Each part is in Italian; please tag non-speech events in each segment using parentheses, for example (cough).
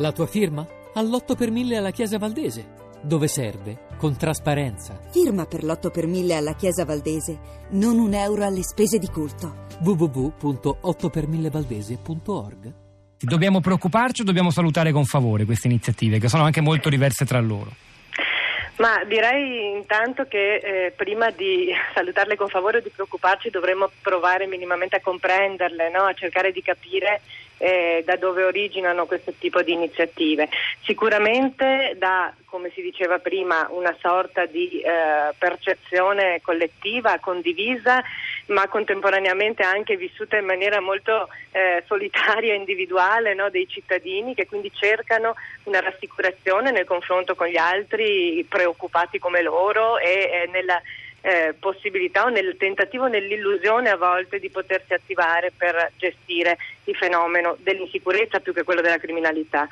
La tua firma? All'8 per 1000 alla Chiesa Valdese. Dove serve? Con trasparenza. Firma per l'8 per 1000 alla Chiesa Valdese. Non un euro alle spese di culto. www.8per1000valdese.org Dobbiamo preoccuparci o dobbiamo salutare con favore queste iniziative, che sono anche molto diverse tra loro? Ma direi intanto che eh, prima di salutarle con favore o di preoccuparci dovremmo provare minimamente a comprenderle, no? a cercare di capire eh, da dove originano questo tipo di iniziative. Sicuramente da, come si diceva prima, una sorta di eh, percezione collettiva, condivisa ma contemporaneamente anche vissuta in maniera molto eh, solitaria individuale no, dei cittadini che quindi cercano una rassicurazione nel confronto con gli altri preoccupati come loro e eh, nella eh, possibilità o nel tentativo, nell'illusione a volte di potersi attivare per gestire il fenomeno dell'insicurezza più che quello della criminalità.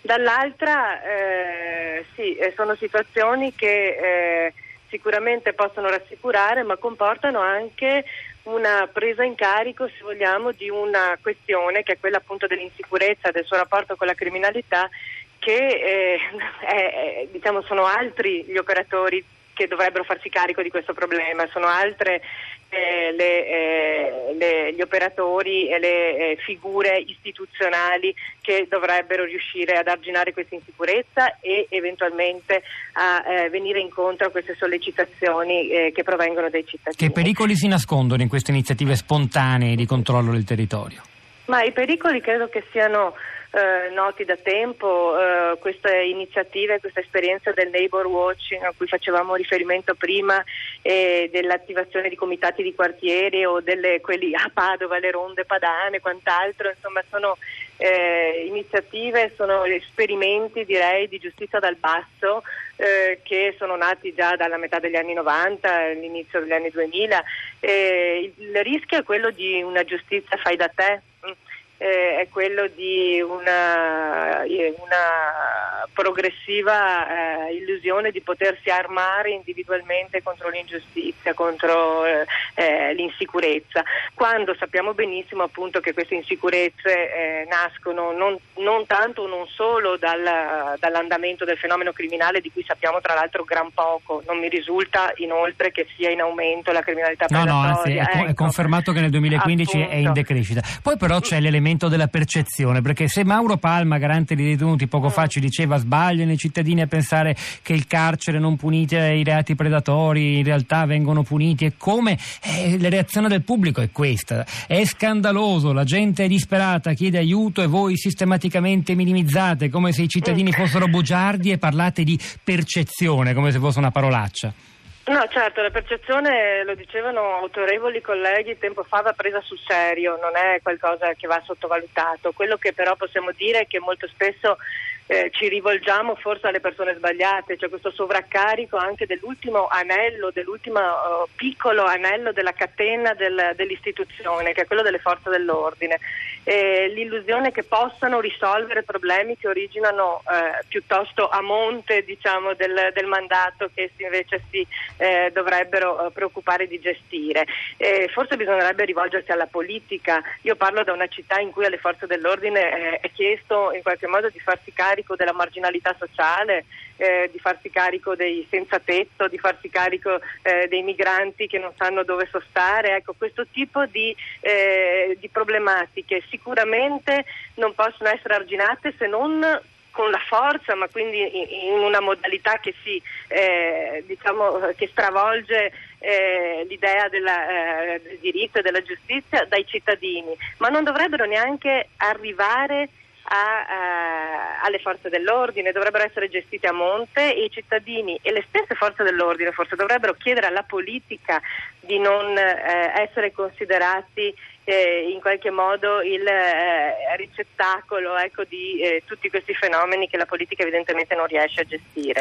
Dall'altra eh, sì, eh, sono situazioni che eh, sicuramente possono rassicurare, ma comportano anche una presa in carico, se vogliamo, di una questione che è quella appunto dell'insicurezza, del suo rapporto con la criminalità, che eh, (laughs) è, diciamo, sono altri gli operatori che dovrebbero farsi carico di questo problema, sono altre eh, le, eh, le, gli operatori e le eh, figure istituzionali che dovrebbero riuscire ad arginare questa insicurezza e eventualmente a eh, venire incontro a queste sollecitazioni eh, che provengono dai cittadini. Che pericoli si nascondono in queste iniziative spontanee di controllo del territorio? Ma i pericoli credo che siano eh, noti da tempo, eh, queste iniziative, questa esperienza del neighbor watching a cui facevamo riferimento prima e dell'attivazione di comitati di quartieri o delle quelli a Padova, le ronde padane, quant'altro, insomma sono eh, iniziative, sono esperimenti direi di giustizia dal basso eh, che sono nati già dalla metà degli anni 90, all'inizio degli anni 2000. il rischio è quello di una giustizia fai da te eh, è quello di una, eh, una progressiva eh, illusione di potersi armare individualmente contro l'ingiustizia, contro eh, eh l'insicurezza, quando sappiamo benissimo appunto che queste insicurezze eh, nascono non, non, tanto o non solo dal, dall'andamento del fenomeno criminale di cui sappiamo tra l'altro gran poco, non mi risulta inoltre che sia in aumento la criminalità no, No, anzi, è, ecco. è confermato che nel 2015 appunto. è in decrescita. Poi però c'è l'elemento elemento della percezione, perché se Mauro Palma, garante dei detenuti, poco fa ci diceva sbagliano i cittadini a pensare che il carcere non punite i reati predatori, in realtà vengono puniti e come? Eh, la reazione del pubblico è questa, è scandaloso, la gente è disperata, chiede aiuto e voi sistematicamente minimizzate come se i cittadini fossero bugiardi e parlate di percezione come se fosse una parolaccia. No, certo, la percezione, lo dicevano autorevoli colleghi tempo fa, va presa sul serio, non è qualcosa che va sottovalutato. Quello che però possiamo dire è che molto spesso eh, ci rivolgiamo forse alle persone sbagliate, c'è questo sovraccarico anche dell'ultimo anello, dell'ultimo uh, piccolo anello della catena del, dell'istituzione, che è quello delle forze dell'ordine. Eh, l'illusione che possano risolvere problemi che originano eh, piuttosto a monte diciamo, del, del, mandato che si, invece si eh, dovrebbero eh, preoccupare di gestire. Eh, forse bisognerebbe rivolgersi alla politica. Io parlo da una città in cui alle forze dell'ordine è chiesto in qualche modo di farsi carico carico della marginalità sociale, eh, di farsi carico dei senza tetto, di farsi carico eh, dei migranti che non sanno dove sostare. Ecco, questo tipo di, eh, di problematiche sicuramente non possono essere arginate se non con la forza, ma quindi in una modalità che, si, eh, diciamo, che stravolge eh, l'idea della, eh, del diritto e della giustizia dai cittadini, ma non dovrebbero neanche arrivare a, uh, alle forze dell'ordine, dovrebbero essere gestite a monte e i cittadini e le stesse forze dell'ordine forse dovrebbero chiedere alla politica di non uh, essere considerati eh, in qualche modo il eh, ricettacolo ecco, di eh, tutti questi fenomeni che la politica evidentemente non riesce a gestire.